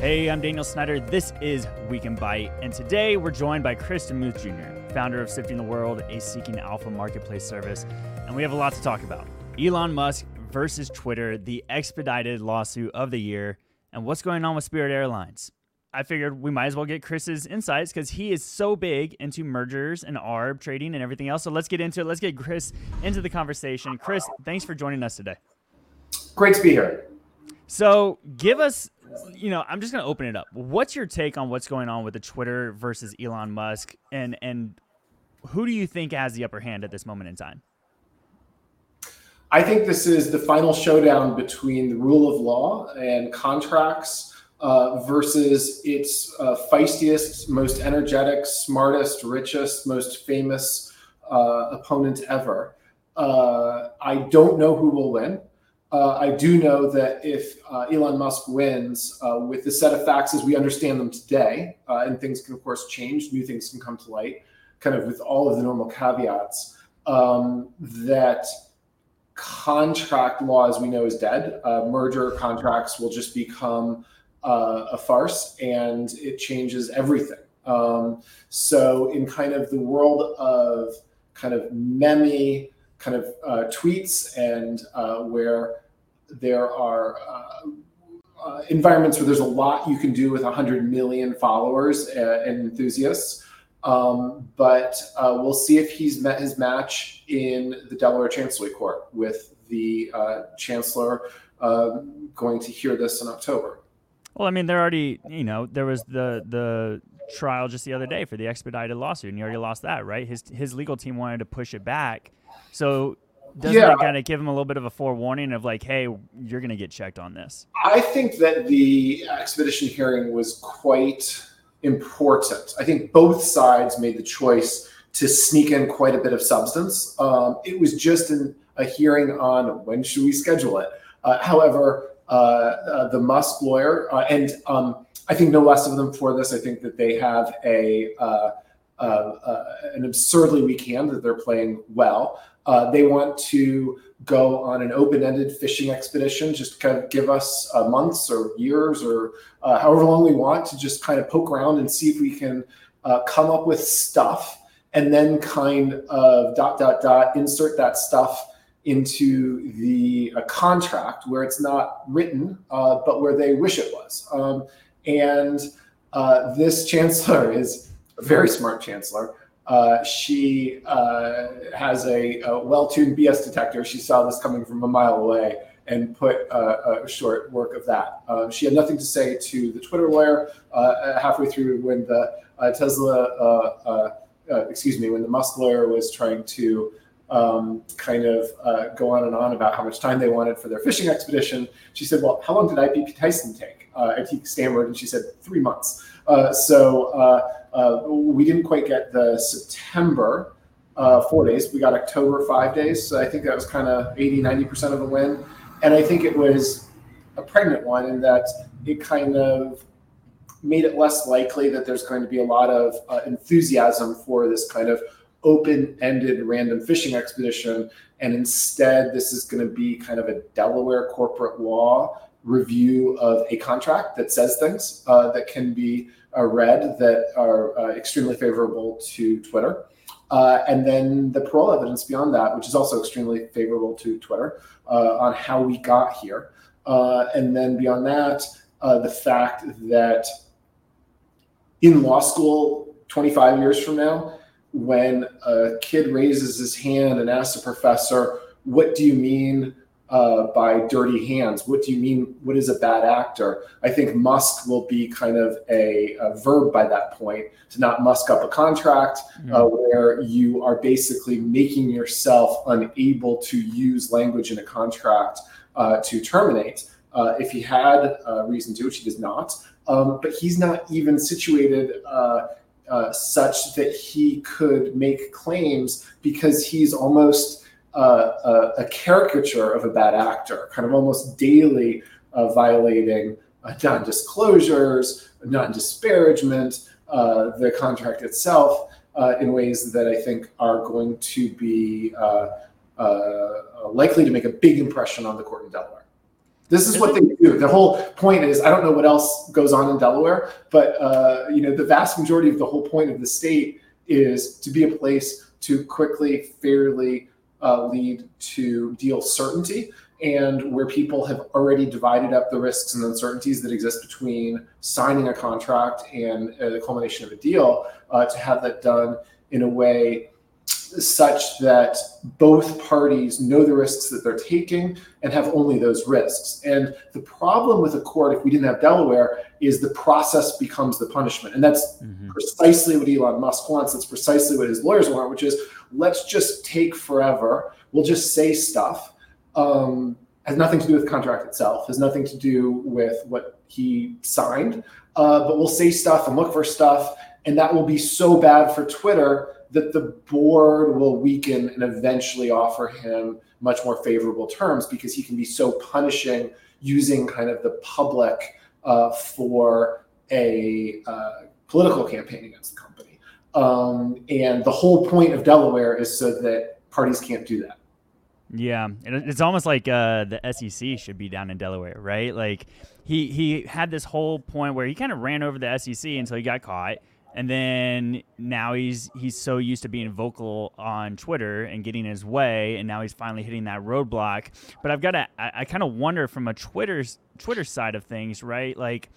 Hey, I'm Daniel Snyder. This is Weekend Bite, and today we're joined by Chris DeMuth Jr., founder of Sifting the World, a seeking alpha marketplace service, and we have a lot to talk about. Elon Musk versus Twitter, the expedited lawsuit of the year, and what's going on with Spirit Airlines. I figured we might as well get Chris's insights because he is so big into mergers and ARB trading and everything else. So let's get into it. Let's get Chris into the conversation. Chris, thanks for joining us today. Great to be here. So give us you know, I'm just going to open it up. What's your take on what's going on with the Twitter versus Elon Musk, and and who do you think has the upper hand at this moment in time? I think this is the final showdown between the rule of law and contracts uh, versus its uh, feistiest, most energetic, smartest, richest, most famous uh, opponent ever. Uh, I don't know who will win. Uh, I do know that if uh, Elon Musk wins uh, with the set of facts as we understand them today, uh, and things can, of course, change, new things can come to light, kind of with all of the normal caveats, um, that contract law, as we know, is dead. Uh, merger contracts will just become uh, a farce and it changes everything. Um, so, in kind of the world of kind of meme, kind of uh, tweets and uh, where there are uh, uh, environments where there's a lot you can do with 100 million followers uh, and enthusiasts. Um, but uh, we'll see if he's met his match in the Delaware Chancery Court with the chancellor going to hear this in October. Well, I mean, there already, you know, there was the the trial just the other day for the expedited lawsuit, and you already lost that, right? His his legal team wanted to push it back so doesn't yeah. that kind of give him a little bit of a forewarning of like, hey, you're going to get checked on this? I think that the expedition hearing was quite important. I think both sides made the choice to sneak in quite a bit of substance. Um, it was just an, a hearing on when should we schedule it. Uh, however, uh, uh, the Musk lawyer, uh, and um, I think no less of them for this, I think that they have a uh, an absurdly weak hand that they're playing well. Uh, they want to go on an open-ended fishing expedition, just kind of give us uh, months or years or uh, however long we want to just kind of poke around and see if we can uh, come up with stuff, and then kind of dot dot dot insert that stuff into the contract where it's not written, uh, but where they wish it was. Um, and uh, this chancellor is a very smart chancellor. Uh, she uh, has a, a, well-tuned BS detector. She saw this coming from a mile away and put uh, a short work of that. Um, she had nothing to say to the Twitter lawyer uh, halfway through when the uh, Tesla, excuse me, when the Musk lawyer was trying to um, kind of go on and on about how much time they wanted for their fishing expedition. She said, "Well, how long did IBP Tyson take?" and he stammered, and she said, three months." so uh, we didn't quite get the September uh, four days. We got October five days. So I think that was kind of 80, 90% of the win. And I think it was a pregnant one in that it kind of made it less likely that there's going to be a lot of uh, enthusiasm for this kind of open-ended random fishing expedition and instead this is going to be kind of a delaware corporate law review of a contract that says things uh, that can be uh, read that are uh, extremely favorable to Twitter. Uh, and then the parol evidence beyond that, which is also extremely favorable to Twitter uh, on how we got here. Uh, and then beyond that, the fact that in law school 25 years from now, when a kid raises his hand and asks a professor, What do you mean uh, by dirty hands. What do you mean? What is a bad actor? I think Musk will be kind of a, a verb by that point to not musk up a contract mm-hmm. uh, where you are basically making yourself unable to use language in a contract uh, to terminate. Uh, if he had a reason to, which he does not, um, but he's not even situated. Uh, uh, such that he could make claims because he's almost uh, a, a, caricature of a bad actor, kind of almost daily uh, violating uh, non disclosures, non disparagement, uh, the contract itself uh, in ways that I think are going to be uh, likely to make a big impression on the court in Delaware. This is what they do. The whole point is, I don't know what else goes on in Delaware, but uh, you know, the vast majority of the whole point of the state is to be a place to quickly, fairly uh, lead to deal certainty and where people have already divided up the risks and uncertainties that exist between signing a contract and uh, the culmination of a deal, uh, to have that done in a way such that both parties know the risks that they're taking and have only those risks. And the problem with a court, if we didn't have Delaware, is the process becomes the punishment. And that's mm-hmm. precisely what Elon Musk wants. That's precisely what his lawyers want, which is let's just take forever. We'll just say stuff. Um, has nothing to do with the contract itself, has nothing to do with what he signed. Uh, but we'll say stuff and look for stuff. And that will be so bad for Twitter that the board will weaken and eventually offer him much more favorable terms because he can be so punishing using kind of the public uh, for a uh, political campaign against the company. Um, and the whole point of Delaware is so that parties can't do that. Yeah, And it's almost like uh, the SEC should be down in Delaware, right? Like he he had this whole point where he kind of ran over the SEC until he got caught, and then now he's he's so used to being vocal on Twitter and getting his way, and now he's finally hitting that roadblock. But I've got to I, I kind of wonder from a Twitter's Twitter side of things, right? Like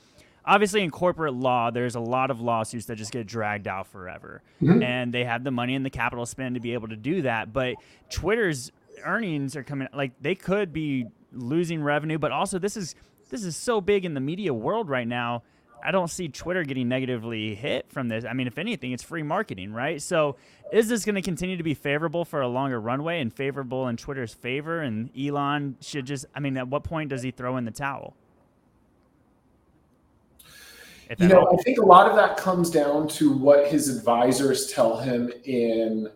obviously in corporate law there's a lot of lawsuits that just get dragged out forever mm-hmm. and they have the money and the capital spend to be able to do that but twitter's earnings are coming like they could be losing revenue but also this is this is so big in the media world right now I don't see Twitter getting negatively hit from this. I mean, if anything, it's free marketing, right? So, is this going to continue to be favorable for a longer runway and favorable in Twitter's favor? And Elon should just, I mean, at what point does he throw in the towel? You know, I think a lot of that comes down to what his advisors tell him in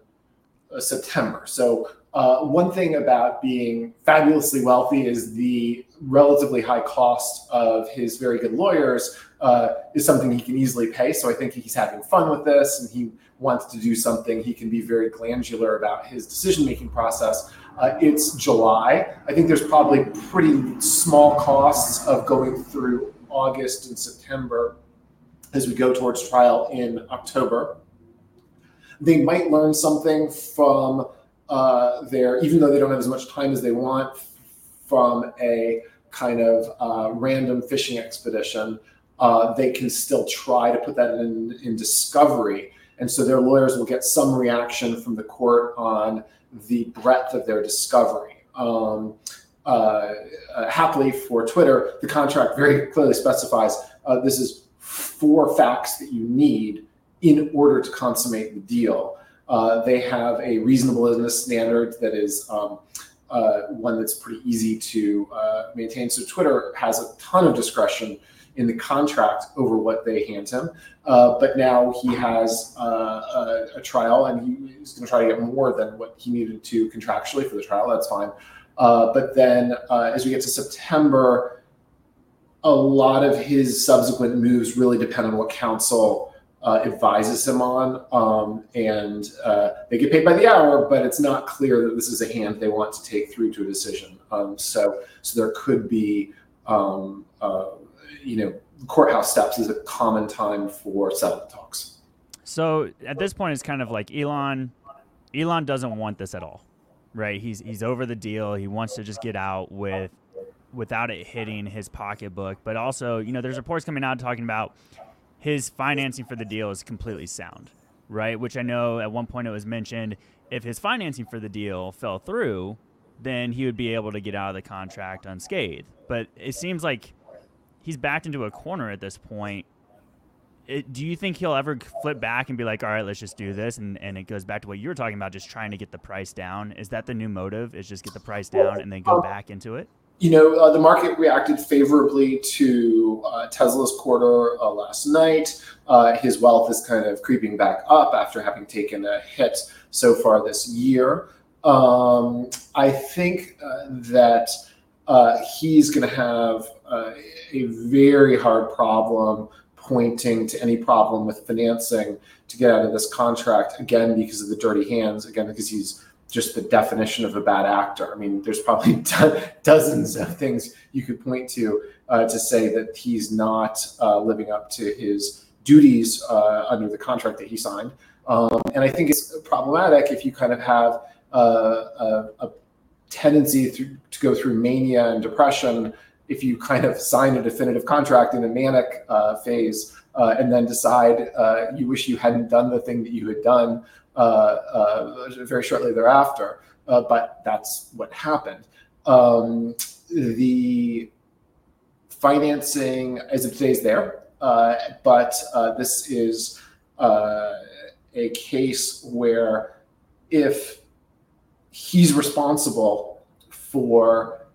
uh, September. So, uh, one thing about being fabulously wealthy is the relatively high cost of his very good lawyers uh, is something he can easily pay. So I think he's having fun with this and he wants to do something. He can be very glandular about his decision making process. Uh, it's July. I think there's probably pretty small costs of going through August and September as we go towards trial in October. They might learn something from uh, their, even though they don't have as much time as they want, from a kind of uh, random fishing expedition uh, they can still try to put that in, in discovery. And so their lawyers will get some reaction from the court on the breadth of their discovery. Um, uh, uh, happily for Twitter, the contract very clearly specifies uh, this is four facts that you need in order to consummate the deal. Uh, they have a reasonableness standard that is um, uh, one that's pretty easy to uh, maintain. So Twitter has a ton of discretion in the contract over what they hand him. Uh, but now he has uh, a, a, trial and he's going to try to get more than what he needed to contractually for the trial. That's fine. But then as we get to September, a lot of his subsequent moves really depend on what counsel uh, advises him on. Um, and uh, they get paid by the hour, but it's not clear that this is a hand they want to take through to a decision. Um, so, so there could be um, you know, courthouse steps is a common time for settlement talks. So at this point, it's kind of like Elon. Elon doesn't want this at all, right? He's he's over the deal. He wants to just get out with without it hitting his pocketbook. But also, you know, there's reports coming out talking about his financing for the deal is completely sound, right? Which I know at one point it was mentioned if his financing for the deal fell through, then he would be able to get out of the contract unscathed. But it seems like he's backed into a corner at this point. It, do you think he'll ever flip back and be like, all right, let's just do this? And, and it goes back to what you were talking about, just trying to get the price down. Is that the new motive? Is just get the price down and then go back into it? You know, uh, the market reacted favorably to uh, Tesla's quarter uh, last night. Uh, his wealth is kind of creeping back up after having taken a hit so far this year. Um, I think uh, that uh, he's going to have a very hard problem pointing to any problem with financing to get out of this contract again because of the dirty hands again because he's just the definition of a bad actor. I mean, there's probably do- dozens of things you could point to uh, to say that he's not uh, living up to his duties uh, under the contract that he signed. Um, and I think it's problematic if you kind of have a, a, a tendency to, to go through mania and depression if you kind of sign a definitive contract in a manic uh, phase uh, and then decide uh, you wish you hadn't done the thing that you had done uh, uh, very shortly thereafter. Uh, but that's what happened. Um, the financing as of today is there, but this is a case where if he's responsible for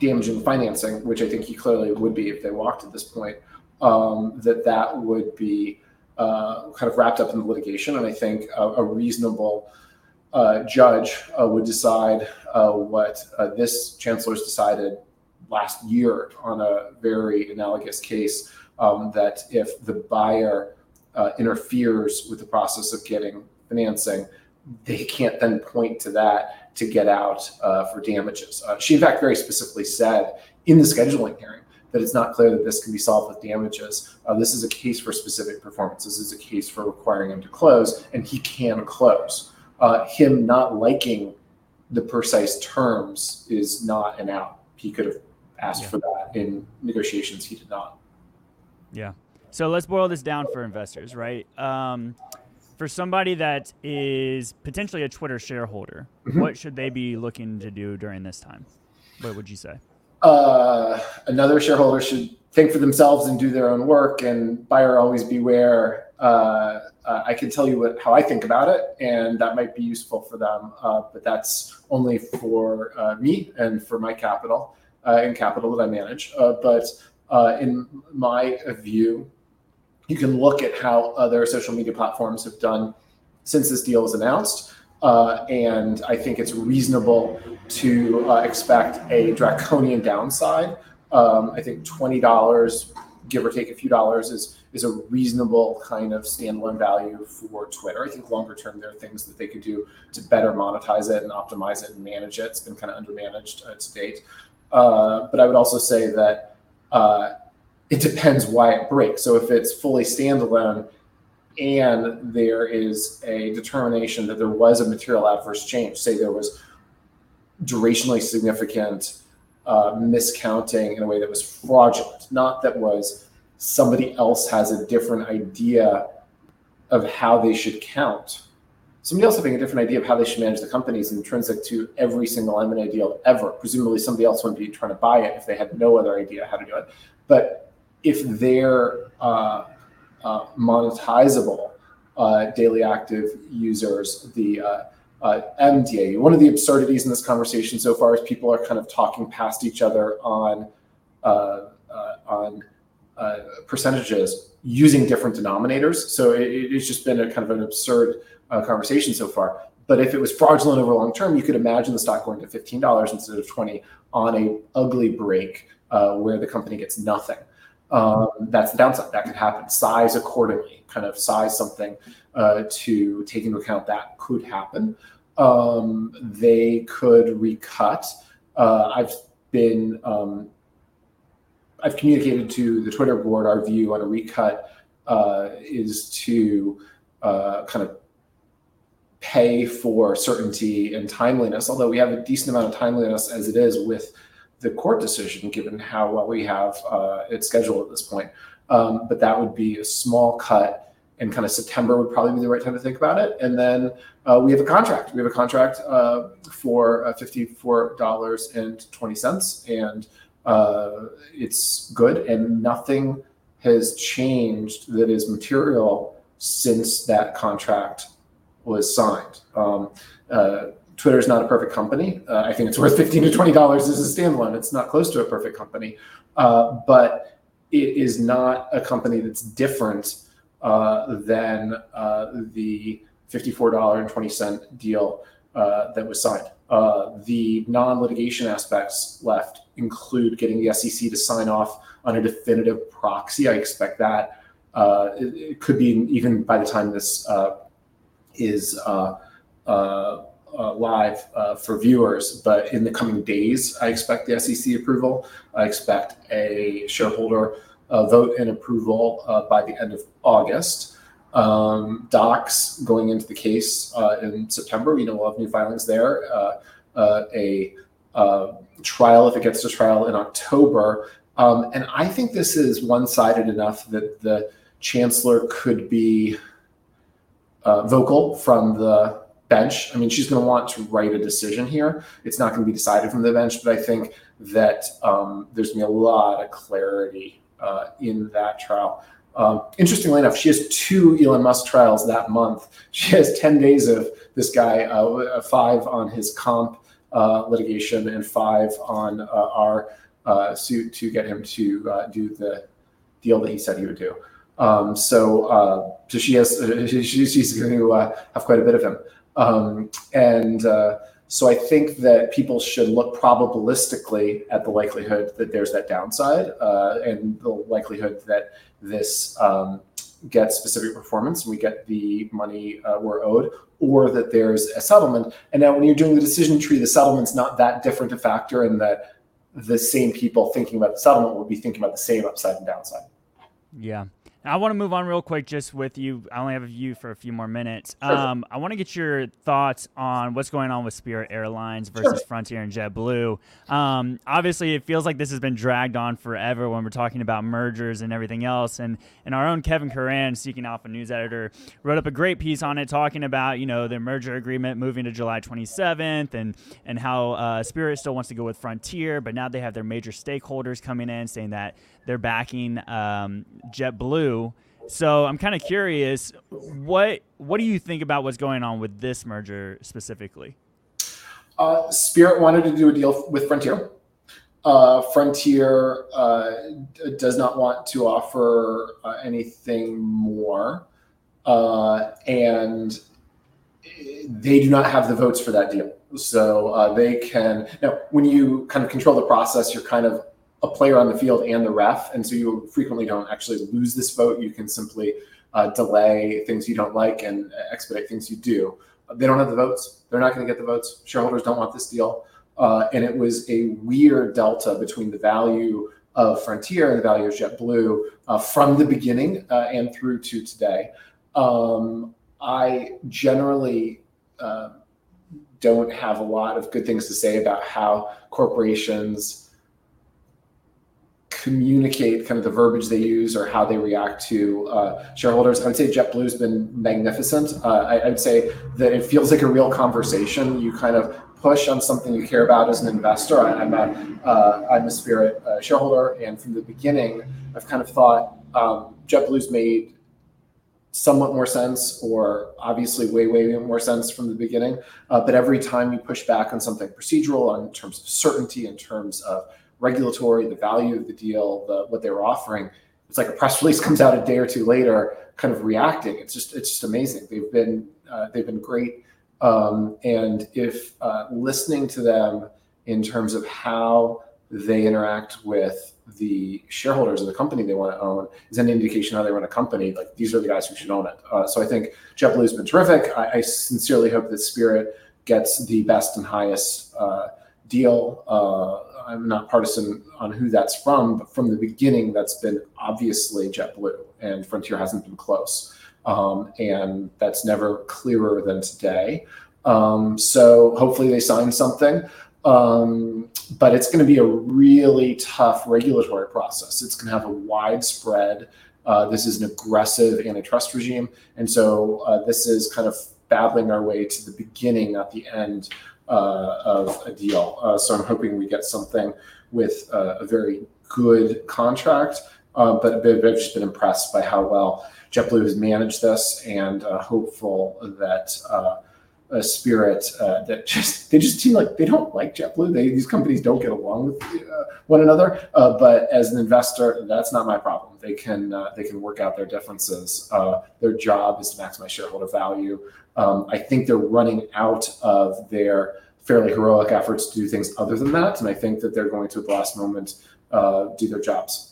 damaging financing, which I think he clearly would be if they walked at this point, um, that that would be uh, kind of wrapped up in the litigation. And I think a, a reasonable uh, judge uh, would decide uh, what uh, this chancellor's decided last year on a very analogous case um, that if the buyer uh, interferes with the process of getting financing, they can't then point to that to get out for damages. She, in fact, very specifically said in the scheduling hearing that it's not clear that this can be solved with damages. Uh, this is a case for specific performance. This is a case for requiring him to close, and he can close. Uh, him not liking the precise terms is not an out. He could have asked yeah. for that in negotiations. He did not. Yeah. So let's boil this down for investors, right? Um, for somebody that is potentially a Twitter shareholder, mm-hmm. what should they be looking to do during this time? What would you say? Uh, another shareholder should think for themselves and do their own work. And buyer always beware. Uh, uh, I can tell you what, how I think about it, and that might be useful for them. Uh, but that's only for uh, me and for my capital uh, and capital that I manage. but in my view, you can look at how other social media platforms have done since this deal was announced. Uh, and I think it's reasonable to uh, expect a draconian downside. Um, I think twenty dollars, give or take a few dollars, is is a reasonable kind of standalone value for Twitter. I think longer term there are things that they could do to better monetize it and optimize it and manage it. It's been kind of undermanaged uh, to date. Uh, but I would also say that uh, it depends why it breaks. So if it's fully standalone and there is a determination that there was a material adverse change, say there was durationally significant uh, miscounting in a way that was fraudulent, not that was somebody else has a different idea of how they should count. Somebody else having a different idea of how they should manage the company is intrinsic to every single M&A deal ever. Presumably somebody else wouldn't be trying to buy it if they had no other idea how to do it. But if they're uh, uh, monetizable uh, daily active users, the uh, uh, MDA. One of the absurdities in this conversation so far is people are kind of talking past each other on uh, on percentages using different denominators. So it, it's just been a kind of an absurd conversation so far. But if it was fraudulent over long term, you could imagine the stock going to fifteen dollars instead of twenty on a ugly break where the company gets nothing. Um, that's the downside. That could happen. Size accordingly, kind of size something uh, to take into account that could happen. Um, they could recut. Uh, I've been, um, I've communicated to the Twitter board our view on a recut uh, is to uh, kind of pay for certainty and timeliness, although we have a decent amount of timeliness as it is with the court decision, given how well we have uh, it scheduled at this point. Um, but that would be a small cut, and kind of September would probably be the right time to think about it. And then uh, we have a contract. We have a contract uh, for uh, fifty-four dollars and twenty cents, and uh, it's good, and nothing has changed that is material since that contract was signed. Um, uh, Twitter is not a perfect company. Uh, I think it's worth fifteen to twenty dollars as a standalone. It's not close to a perfect company, uh, but it is not a company that's different uh, than uh, the fifty-four dollar and twenty cent deal uh, that was signed. Uh, the non-litigation aspects left include getting the SEC to sign off on a definitive proxy. I expect that it, it, could be even by the time this is uh, live uh, for viewers, but in the coming days, I expect the SEC approval. I expect a shareholder uh, vote and approval uh, by the end of August. Um, docs going into the case uh, in September. You know, we'll have new filings there. a trial, if it gets to trial in October. Um, and I think this is one sided enough that the chancellor could be uh, vocal from the bench. I mean, she's going to want to write a decision here. It's not going to be decided from the bench, but I think that um, there's going to be a lot of clarity uh, in that trial. Um, interestingly enough, she has two Elon Musk trials that month. She has 10 days of this guy, uh, five on his comp uh, litigation and five on uh, our uh, suit to get him to uh, do the deal that he said he would do. Um, so, so she has she, she's going to have quite a bit of him, um, and uh, so I think that people should look probabilistically at the likelihood that there's that downside uh, and the likelihood that this um, gets specific performance and we get the money uh, we're owed, or that there's a settlement. And now, when you're doing the decision tree, the settlement's not that different a factor and that the same people thinking about the settlement will be thinking about the same upside and downside. Yeah. I want to move on real quick just with you. I only have you for a few more minutes. Um, I want to get your thoughts on what's going on with Spirit Airlines versus sure. Frontier and JetBlue. Um, obviously, it feels like this has been dragged on forever when we're talking about mergers and everything else. And, and our own Kevin Curran, Seeking Alpha news editor, wrote up a great piece on it talking about, you know, the merger agreement moving to July 27th and, and how uh, Spirit still wants to go with Frontier, but now they have their major stakeholders coming in saying that they're backing um, JetBlue. So I'm kind of curious, what what do you think about what's going on with this merger specifically? Uh, Spirit wanted to do a deal with Frontier. Uh, Frontier uh, does not want to offer uh, anything more, uh, and they do not have the votes for that deal. So uh, they can now, when you kind of control the process, you're kind of a player on the field and the ref, and so you frequently don't actually lose this vote. You can simply uh, delay things you don't like and expedite things you do. They don't have the votes. They're not going to get the votes. Shareholders don't want this deal, uh, and it was a weird delta between the value of Frontier and the value of JetBlue uh, from the beginning uh, and through to today. Um, I generally uh, don't have a lot of good things to say about how corporations communicate kind of the verbiage they use or how they react to uh, shareholders. I would say JetBlue's been magnificent. Uh, I, would say that it feels like a real conversation. You kind of push on something you care about as an investor. I, am a, uh, I'm a Spirit uh, shareholder, and from the beginning, I've kind of thought um, JetBlue's made somewhat more sense, or obviously way, way more sense from the beginning. Uh, but every time you push back on something procedural, on terms of certainty, in terms of regulatory, the value of the deal, the, what they were offering. It's like a press release comes out a day or two later, kind of reacting. It's just it's just amazing. They've been uh, they've been great, um, and if uh, listening to them in terms of how they interact with the shareholders of the company they want to own is an indication how they run a company. Like these are the guys who should own it. Uh, so I think JetBlue has been terrific. I, I, sincerely hope that Spirit gets the best and highest uh, deal. Uh, I'm not partisan on who that's from, but from the beginning, that's been obviously JetBlue, and Frontier hasn't been close. Um, and that's never clearer than today. Um, so hopefully they sign something. Um, but it's going to be a really tough regulatory process. It's going to have a widespread. Uh, this is an aggressive antitrust regime, and so uh, this is kind of battling our way to the beginning, not the end of a deal. Uh, so I'm hoping we get something with uh, a very good contract. but I've just been impressed by how well JetBlue has managed this, and hopeful that a spirit uh, that just they just seem like they don't like JetBlue. They, these companies don't get along with uh, one another. Uh, but as an investor, that's not my problem. They can they can work out their differences. their job is to maximize shareholder value. Um, I think they're running out of their fairly heroic efforts to do things other than that, and I think that they're going to at the last moment uh, do their jobs.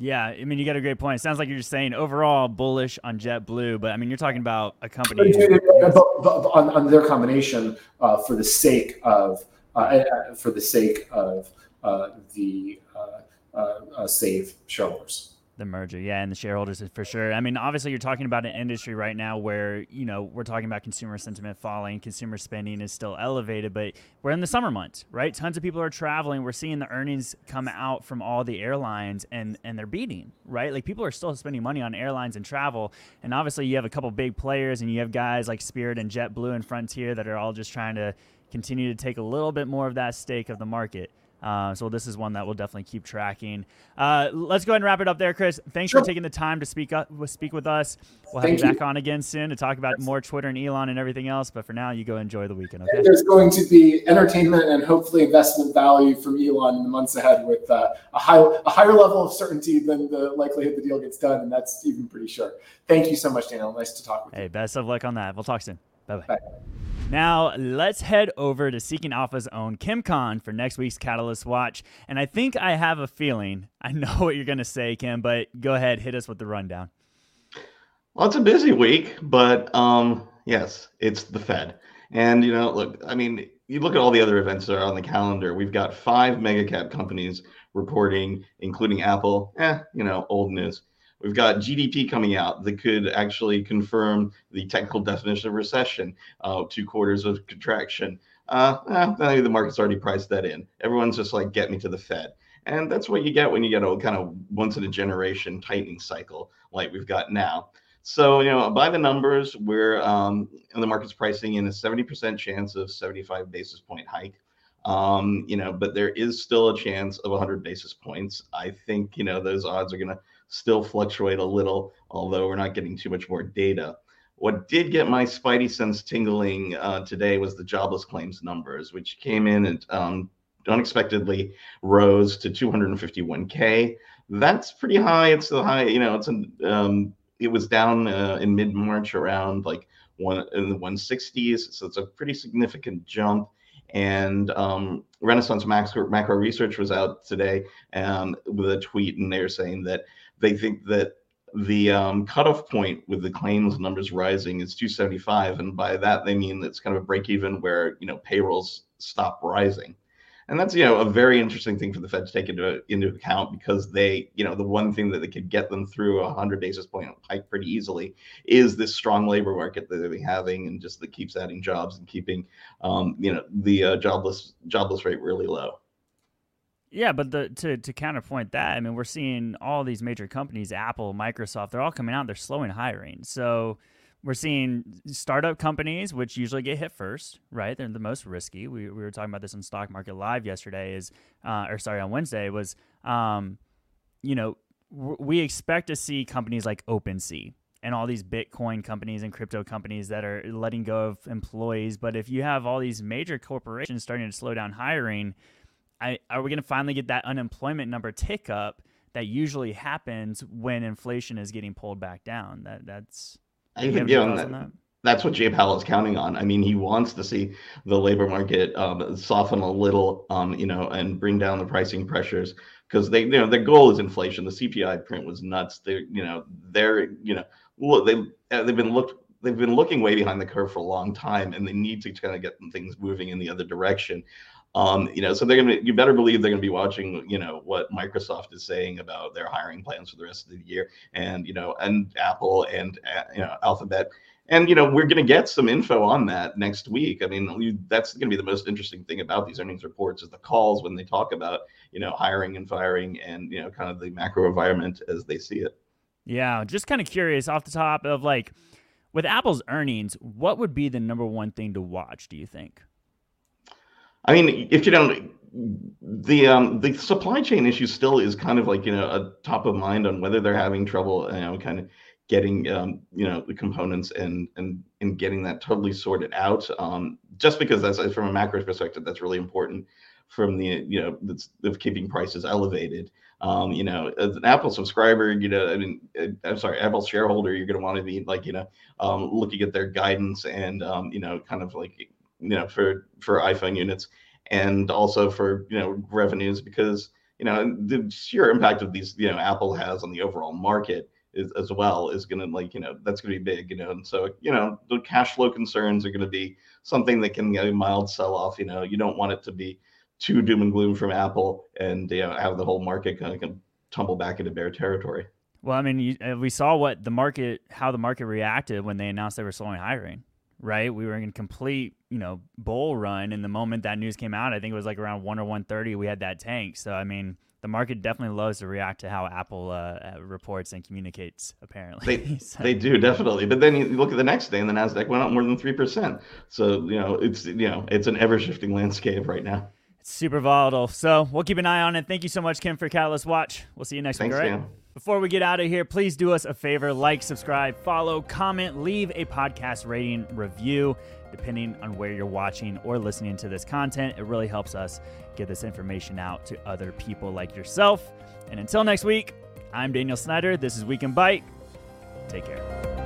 Yeah, I mean, you got a great point. It sounds like you're just saying overall bullish on JetBlue, but I mean, you're talking about a company on, on their combination uh, for the sake of uh, uh for the sake of uh, the uh, uh, save shareholders. The merger, yeah, and the shareholders for sure. I mean, obviously, you're talking about an industry right now where you know we're talking about consumer sentiment falling, consumer spending is still elevated, but we're in the summer months, right? Tons of people are traveling. We're seeing the earnings come out from all the airlines, and and they're beating, right? Like people are still spending money on airlines and travel, and obviously, you have a couple big players, and you have guys like Spirit and JetBlue and Frontier that are all just trying to continue to take a little bit more of that stake of the market. Uh, so this is one that we'll definitely keep tracking. Uh, let's go ahead and wrap it up there, Chris. Thanks sure. for taking the time to speak up, speak with us. We'll have Thank you back on again soon to talk about more Twitter and Elon and everything else. But for now, you go enjoy the weekend. Okay. There's going to be entertainment and hopefully investment value from Elon in the months ahead with uh, a high a higher level of certainty than the likelihood the deal gets done, and that's even pretty sure. Thank you so much, Daniel. Nice to talk with hey, you. Hey, best of luck on that. We'll talk soon. Bye-bye. bye bye now, let's head over to Seeking Alpha's own Kim Khan for next week's Catalyst Watch. And I think I have a feeling I know what you're going to say, Kim, but go ahead, hit us with the rundown. Well, it's a busy week, but um, yes, it's the Fed. And, you know, look, I mean, you look at all the other events that are on the calendar. We've got five mega cap companies reporting, including Apple. Eh, you know, old news. We've got GDP coming out that could actually confirm the technical definition of recession, uh, two quarters of contraction. Uh, eh, the market's already priced that in. Everyone's just like, get me to the Fed. And that's what you get when you get a kind of once in a generation tightening cycle like we've got now. So, you know, by the numbers, we're um, the market's pricing in a 70% chance of 75 basis point hike. Um, you know, but there is still a chance of 100 basis points. I think, you know, those odds are going to still fluctuate a little, although we're not getting too much more data. What did get my spidey sense tingling uh, today was the jobless claims numbers, which came in and um, unexpectedly rose to 251k. That's pretty high. It's the high, you know. It's an, um, it was down uh, in mid March around like one in the 160s, so it's a pretty significant jump. And um, Renaissance Macro, Macro Research was out today um, with a tweet, and they're saying that they think that the um, cutoff point with the claims numbers rising is 275, and by that they mean it's kind of a break even where you know payrolls stop rising, and that's you know a very interesting thing for the Fed to take into into account because they you know the one thing that they could get them through a 100 basis point hike pretty easily is this strong labor market that they're having and just that keeps adding jobs and keeping um, you know the uh, jobless jobless rate really low. Yeah, but the to to counterpoint that, I mean, we're seeing all these major companies, Apple, Microsoft, they're all coming out. They're slowing hiring. So we're seeing startup companies, which usually get hit first, right? They're the most risky. We, we were talking about this on Stock Market Live yesterday, is uh, or sorry, on Wednesday was, um, you know, w- we expect to see companies like OpenSea and all these Bitcoin companies and crypto companies that are letting go of employees. But if you have all these major corporations starting to slow down hiring, I, are we going to finally get that unemployment number tick up that usually happens when inflation is getting pulled back down? That that's I think yeah, that, that? that's what Jay Powell is counting on. I mean, he wants to see the labor market um, soften a little, um, you know, and bring down the pricing pressures because they, you know, their goal is inflation. The CPI print was nuts. They, you know, they're, you know, look, they uh, they've been looked they've been looking way behind the curve for a long time, and they need to kind of get things moving in the other direction. Um, you know, so they're gonna. You better believe they're gonna be watching. You know what Microsoft is saying about their hiring plans for the rest of the year, and you know, and Apple and uh, you know Alphabet, and you know, we're gonna get some info on that next week. I mean, we, that's gonna be the most interesting thing about these earnings reports is the calls when they talk about you know hiring and firing and you know kind of the macro environment as they see it. Yeah, just kind of curious off the top of like with Apple's earnings, what would be the number one thing to watch? Do you think? I mean, if you don't, the um, the supply chain issue still is kind of like you know a top of mind on whether they're having trouble, you know, kind of getting um, you know the components and and and getting that totally sorted out. Um, just because that's from a macro perspective, that's really important from the you know that's of keeping prices elevated. Um, you know, as an Apple subscriber, you know, I mean, uh, I'm sorry, Apple shareholder, you're going to want to be like, you know, um, looking at their guidance and, um, you know, kind of like you know for for iphone units and also for you know revenues because you know, the sheer impact of these, you know, Apple has on the overall market is, as well is going to like, you know, that's going to be big, you know, and so, you know, the cash flow concerns are going to be something that can get a mild sell off. You know, you don't want it to be too doom and gloom from Apple and you know have the whole market kind of tumble back into bear territory. Well, I mean, you, uh, we saw what the market, how the market reacted when they announced they were slowing hiring. Right, we were in complete, you know, bull run. And the moment that news came out, I think it was like around one or one thirty, we had that tank. So I mean, the market definitely loves to react to how Apple uh, uh reports and communicates. Apparently, they, so. they do definitely. But then you look at the next day, and the Nasdaq went up more than three percent. So you know, it's you know, it's an ever shifting landscape right now. It's super volatile. So we'll keep an eye on it. Thank you so much, Kim, for Catalyst Watch. We'll see you next Thanks, week. All right. Dan. Before we get out of here, please do us a favor like, subscribe, follow, comment, leave a podcast rating review, depending on where you're watching or listening to this content. It really helps us get this information out to other people like yourself. And until next week, I'm Daniel Snyder. This is Weekend Bite. Take care.